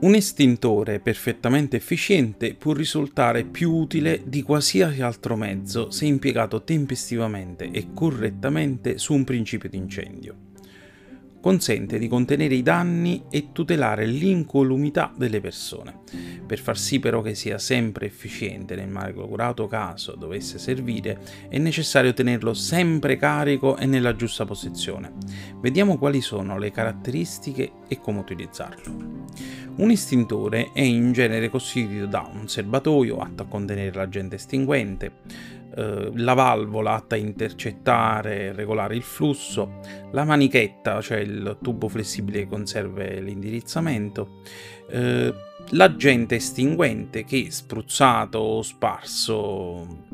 Un estintore perfettamente efficiente può risultare più utile di qualsiasi altro mezzo se impiegato tempestivamente e correttamente su un principio di incendio. Consente di contenere i danni e tutelare l'incolumità delle persone. Per far sì però che sia sempre efficiente nel malcurato caso dovesse servire, è necessario tenerlo sempre carico e nella giusta posizione. Vediamo quali sono le caratteristiche e come utilizzarlo. Un estintore è in genere costituito da un serbatoio atto a contenere l'agente estinguente, eh, la valvola atta a intercettare e regolare il flusso, la manichetta, cioè il tubo flessibile che conserva l'indirizzamento, eh, l'agente estinguente che spruzzato o sparso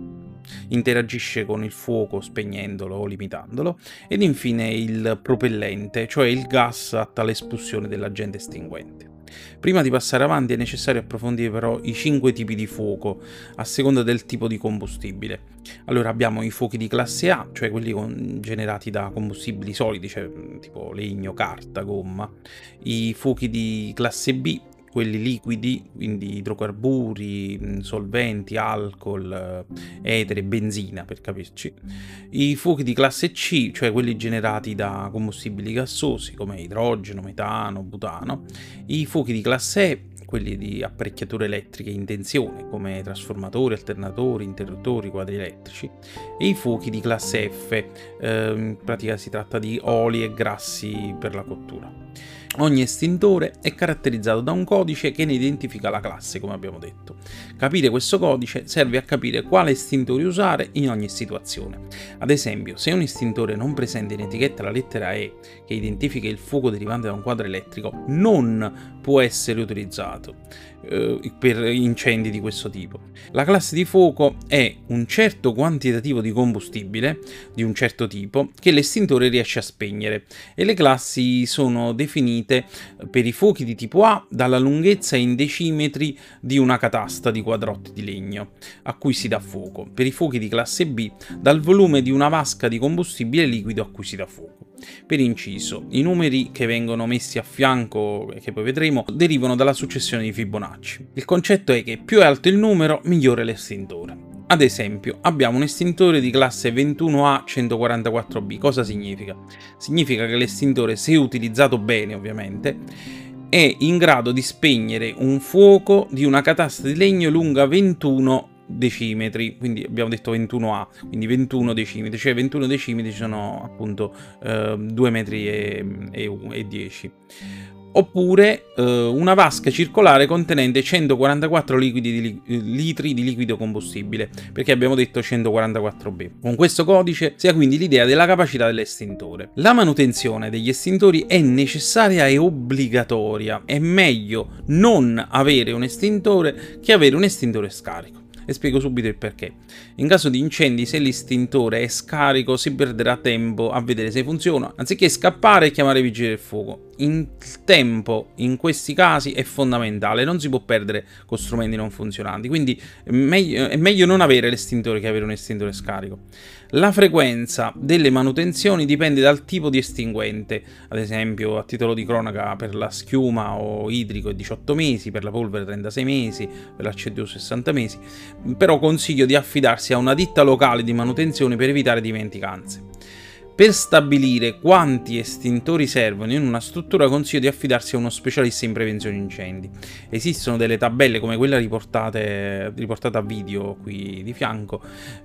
interagisce con il fuoco spegnendolo o limitandolo ed infine il propellente, cioè il gas atto all'espulsione dell'agente estinguente. Prima di passare avanti è necessario approfondire però i cinque tipi di fuoco a seconda del tipo di combustibile. Allora abbiamo i fuochi di classe A, cioè quelli con, generati da combustibili solidi, cioè tipo legno, carta, gomma, i fuochi di classe B, quelli liquidi, quindi idrocarburi, solventi, alcol, eh, etere, benzina per capirci, i fuochi di classe C, cioè quelli generati da combustibili gassosi come idrogeno, metano, butano, i fuochi di classe E, quelli di apparecchiature elettriche in tensione come trasformatori, alternatori, interruttori, quadri elettrici. E i fuochi di classe F, eh, in pratica si tratta di oli e grassi per la cottura. Ogni estintore è caratterizzato da un codice che ne identifica la classe, come abbiamo detto. Capire questo codice serve a capire quale estintore usare in ogni situazione. Ad esempio, se un estintore non presenta in etichetta la lettera E, che identifica il fuoco derivante da un quadro elettrico, non può essere utilizzato eh, per incendi di questo tipo. La classe di fuoco è un certo quantitativo di combustibile di un certo tipo che l'estintore riesce a spegnere e le classi sono definite per i fuochi di tipo A dalla lunghezza in decimetri di una catasta di quadrotti di legno a cui si dà fuoco, per i fuochi di classe B dal volume di una vasca di combustibile liquido a cui si dà fuoco. Per inciso, i numeri che vengono messi a fianco, e che poi vedremo, derivano dalla successione di Fibonacci. Il concetto è che più è alto il numero, migliore l'estintore. Ad esempio, abbiamo un estintore di classe 21A 144B. Cosa significa? Significa che l'estintore, se utilizzato bene ovviamente, è in grado di spegnere un fuoco di una catasta di legno lunga 21 decimetri, quindi abbiamo detto 21A, quindi 21 decimetri, cioè 21 decimetri sono appunto eh, 2 metri e, e, e 10 oppure eh, una vasca circolare contenente 144 di li litri di liquido combustibile, perché abbiamo detto 144B. Con questo codice si ha quindi l'idea della capacità dell'estintore. La manutenzione degli estintori è necessaria e obbligatoria, è meglio non avere un estintore che avere un estintore scarico e spiego subito il perché. In caso di incendi, se l'istintore è scarico, si perderà tempo a vedere se funziona, anziché scappare e chiamare i vigili del fuoco. Il tempo in questi casi è fondamentale, non si può perdere con strumenti non funzionanti, quindi è meglio, è meglio non avere l'estintore che avere un estintore scarico. La frequenza delle manutenzioni dipende dal tipo di estinguente, ad esempio a titolo di cronaca per la schiuma o idrico è 18 mesi, per la polvere 36 mesi, per l'accedio 60 mesi, però consiglio di affidarsi a una ditta locale di manutenzione per evitare dimenticanze. Per stabilire quanti estintori servono in una struttura consiglio di affidarsi a uno specialista in prevenzione incendi. Esistono delle tabelle come quella riportata a video qui di fianco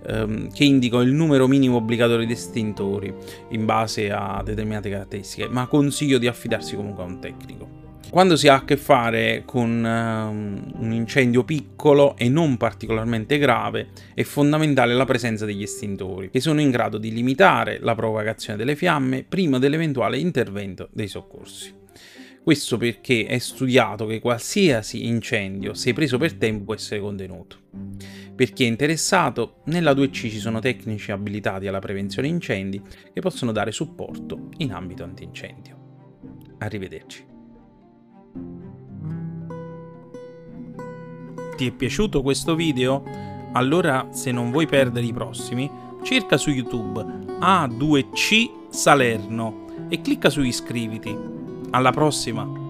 ehm, che indicano il numero minimo obbligatorio di estintori in base a determinate caratteristiche, ma consiglio di affidarsi comunque a un tecnico. Quando si ha a che fare con uh, un incendio piccolo e non particolarmente grave, è fondamentale la presenza degli estintori, che sono in grado di limitare la propagazione delle fiamme prima dell'eventuale intervento dei soccorsi. Questo perché è studiato che qualsiasi incendio, se preso per tempo, può essere contenuto. Per chi è interessato, nella 2C ci sono tecnici abilitati alla prevenzione incendi che possono dare supporto in ambito antincendio. Arrivederci. Ti è piaciuto questo video? Allora, se non vuoi perdere i prossimi, cerca su YouTube A2C Salerno e clicca su iscriviti. Alla prossima!